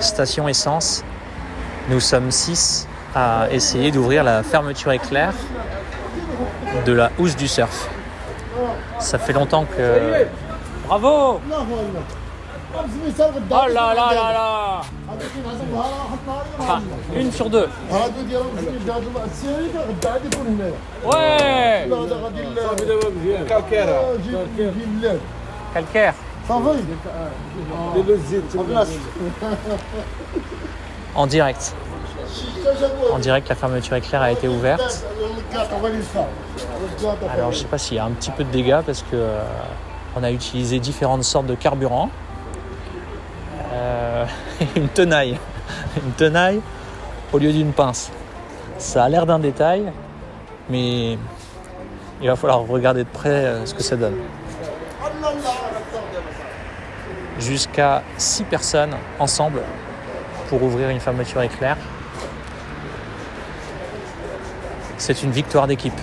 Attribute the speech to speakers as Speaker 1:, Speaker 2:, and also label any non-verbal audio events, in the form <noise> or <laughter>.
Speaker 1: Station essence. Nous sommes six à essayer d'ouvrir la fermeture éclair de la housse du surf. Ça fait longtemps que. Bravo Oh là là là là ah, Une sur deux. Ouais Calcaire.
Speaker 2: Calcaire.
Speaker 1: En direct. En direct, la fermeture éclair a été ouverte. Alors, je ne sais pas s'il y a un petit peu de dégâts parce que euh, on a utilisé différentes sortes de carburants. Euh, <laughs> une tenaille, une tenaille au lieu d'une pince. Ça a l'air d'un détail, mais il va falloir regarder de près euh, ce que ça donne. Jusqu'à 6 personnes ensemble pour ouvrir une fermeture éclair. C'est une victoire d'équipe.